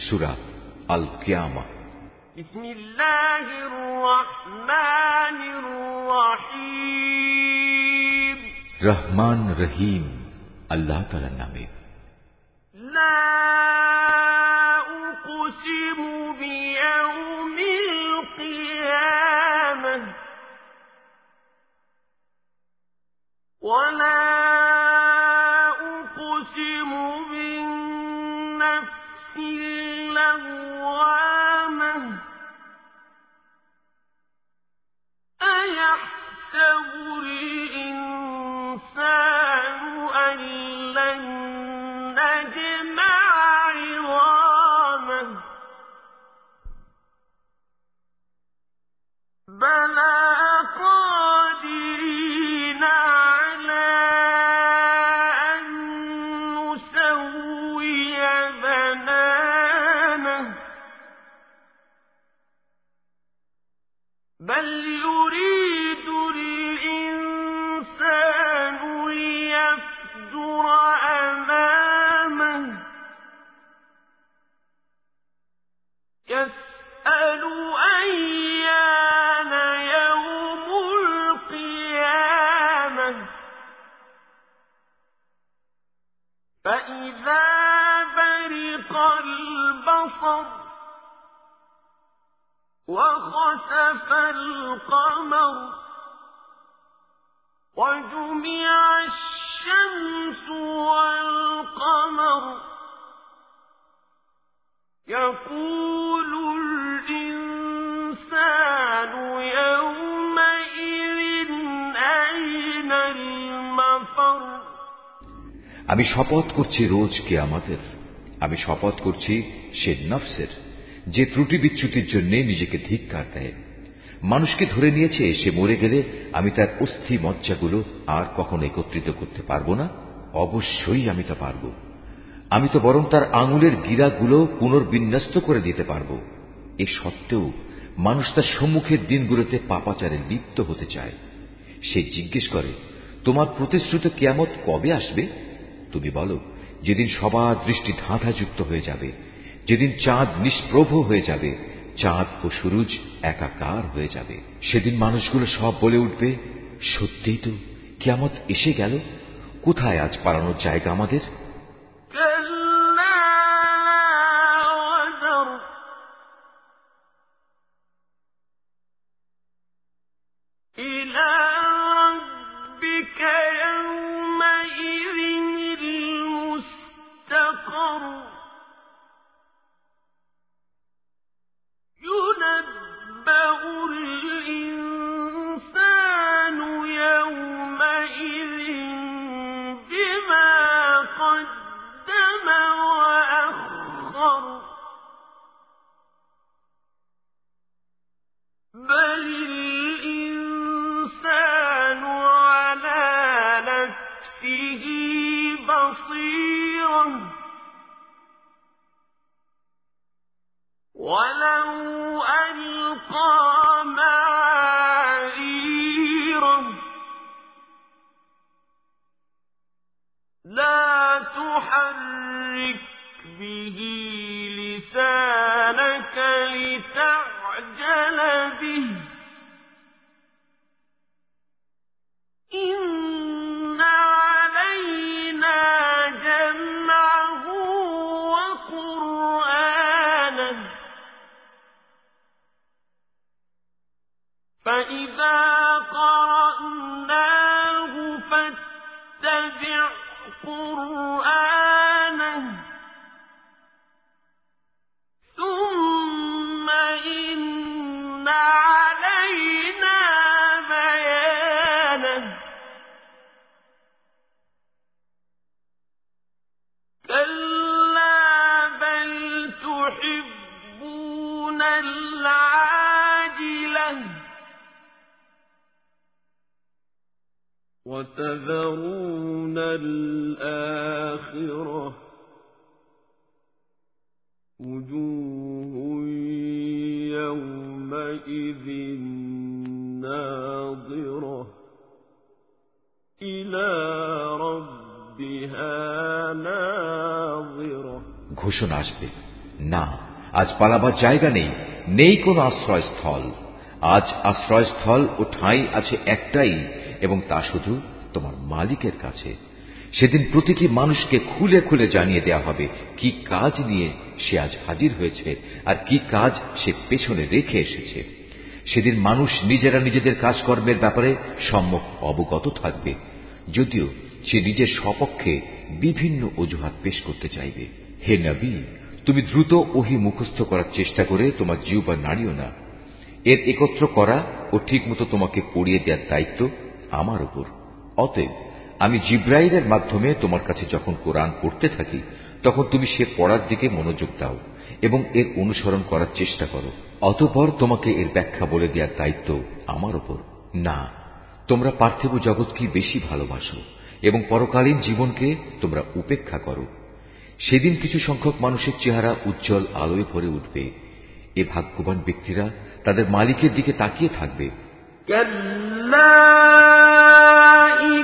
سورة القيامة. بسم الله الرحمن الرحيم. رحمن رحیم الله تعالى نامے لا أقسم بي وخسف القمر وجمع الشمس والقمر يقول الإنسان يومئذ أين المفر আমি শপথ করছি রোজ কে আমাদের আমি শপথ করছি সে নফসের যে ত্রুটি বিচ্যুতির জন্য নিজেকে ধিক্কার দেয়। মানুষকে ধরে নিয়েছে, সে মরে গেলে আমি তার অস্থি মজ্জাগুলো আর কখনো একত্রিত করতে পারব না। অবশ্যই আমি তা পারব। আমি তো বরং তার আঙুলের গিরাগুলো পুনর্বিন্যস্ত করে দিতে পারব। এ সত্ত্বেও মানুষ তার সম্মুখের দিনগুলোতে পাপাচারে লিপ্ত হতে চায়। সে জিজ্ঞেস করে, তোমার প্রতিশ্রুত কেয়ামত কবে আসবে? তুমি বলো, যেদিন সবার দৃষ্টি ধাঁধাযুক্ত হয়ে যাবে যেদিন চাঁদ নিষ্প্রভ হয়ে যাবে, চাঁদ ও সুরুজ একাকার হয়ে যাবে। সেদিন মানুষগুলো সব বলে উঠবে, সত্যিই তো, কেয়ামত এসে গেল। কোথায় আজ পালানোর জায়গা আমাদের? بصير وتذرون الآخرة وجوه يومئذ ناظرة إلى ربها ناظرة ঘোষণা আসবে না আজ পালাবার জায়গা নেই নেই কোনো আশ্রয়স্থল আজ আশ্রয়স্থল ও ঠাঁই আছে একটাই এবং তা শুধু তোমার মালিকের কাছে। সেদিন প্রতিটি মানুষকে খুলে খুলে জানিয়ে দেয়া হবে কি কাজ নিয়ে সে আজ হাজির হয়েছে আর কি কাজ সে পেছনে রেখে এসেছে। সেদিন মানুষ নিজেরা নিজেদের কাজকর্মের ব্যাপারে সম্মুখ অবগত থাকবে, যদিও সে নিজের সপক্ষে বিভিন্ন অজুহাত পেশ করতে চাইবে। হে নবী, তুমি দ্রুত ওহি মুখস্থ করার চেষ্টা করে তোমার জিউবা নাড়িও না। এর একত্র করা ও ঠিকমতো তোমাকে পড়িয়ে দেওয়ার দায়িত্ব আমার উপর অতএব আমি জিব্রাইলের মাধ্যমে তোমার কাছে যখন কোরআন পড়তে থাকি তখন তুমি সে পড়ার দিকে মনোযোগ দাও এবং এর অনুসরণ করার চেষ্টা করো অতপর তোমাকে এর ব্যাখ্যা বলে দেওয়ার দায়িত্ব আমার ওপর না তোমরা পার্থিব জগৎকে বেশি ভালোবাসো এবং পরকালীন জীবনকে তোমরা উপেক্ষা করো সেদিন কিছু সংখ্যক মানুষের চেহারা উজ্জ্বল আলোয় ভরে উঠবে এ ভাগ্যবান ব্যক্তিরা তাদের মালিকের দিকে তাকিয়ে থাকবে وقيل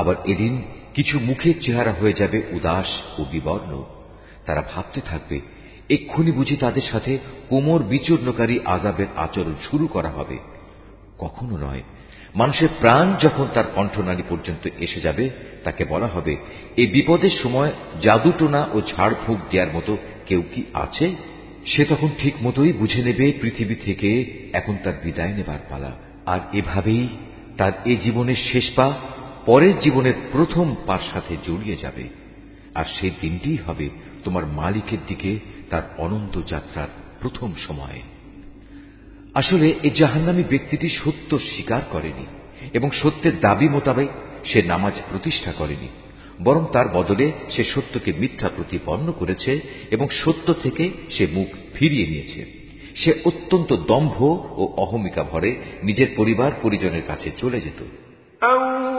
আবার এদিন কিছু মুখের চেহারা হয়ে যাবে উদাস ও বিবর্ণ। তারা ভাবতে থাকবে, এক্ষুনি বুঝি তাদের সাথে কোমর বিচূর্ণকারী আজাবের আচরণ শুরু করা হবে। কখনো নয়, মানুষের প্রাণ যখন তার কণ্ঠনালী পর্যন্ত এসে যাবে, তাকে বলা হবে এই বিপদের সময় জাদুটোনা ও ঝাড়ফুঁক দেওয়ার মতো কেউ কি আছে? সে তখন ঠিক মতোই বুঝে নেবে পৃথিবী থেকে এখন তার বিদায় নেবার পালা। আর এভাবেই তার এ জীবনের শেষ পা পরের জীবনের প্রথম পার সাথে জড়িয়ে যাবে। আর সেই দিনটিই হবে তোমার মালিকের দিকে তার অনন্ত যাত্রার প্রথম সময়। আসলে এই জাহান্নামী ব্যক্তিটি সত্য স্বীকার করেনি এবং সত্যের দাবি মোতাবেক সে নামাজ প্রতিষ্ঠা করেনি, বরং তার বদলে সে সত্যকে মিথ্যা প্রতিপন্ন করেছে এবং সত্য থেকে সে মুখ ফিরিয়ে নিয়েছে। সে অত্যন্ত দম্ভ ও অহমিকা ভরে নিজের পরিবার পরিজনের কাছে চলে যেত।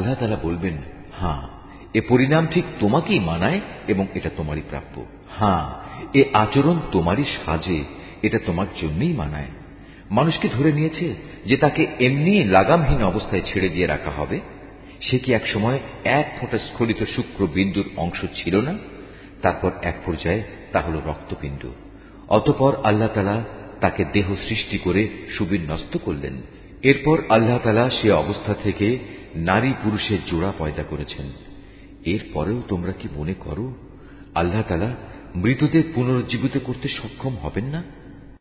আল্লাহ তালা বলবেন হ্যাঁ এ পরিণাম ঠিক তোমাকেই মানায় এবং এটা তোমারই প্রাপ্য। হ্যাঁ এ আচরণ তোমারই সাজে, এটা তোমার জন্যই মানায়। মানুষকে ধরে নিয়েছে যে তাকে এমনি লাগামহীন অবস্থায় ছেড়ে দিয়ে রাখা হবে। সে কি এক সময় এক ফোঁটা স্খলিত শুক্র বিন্দুর অংশ ছিল না? তারপর এক পর্যায়ে তা হল রক্তবিন্দু অতপর আল্লাহ তালা তাকে দেহ সৃষ্টি করে সুবিন্যস্ত করলেন। এরপর আল্লাহ তালা সে অবস্থা থেকে নারী পুরুষের জোড়া পয়দা করেছেন। এর পরেও তোমরা কি মনে করো, আল্লাহ তালা মৃতদের পুনরুজ্জীবিত করতে সক্ষম হবেন না?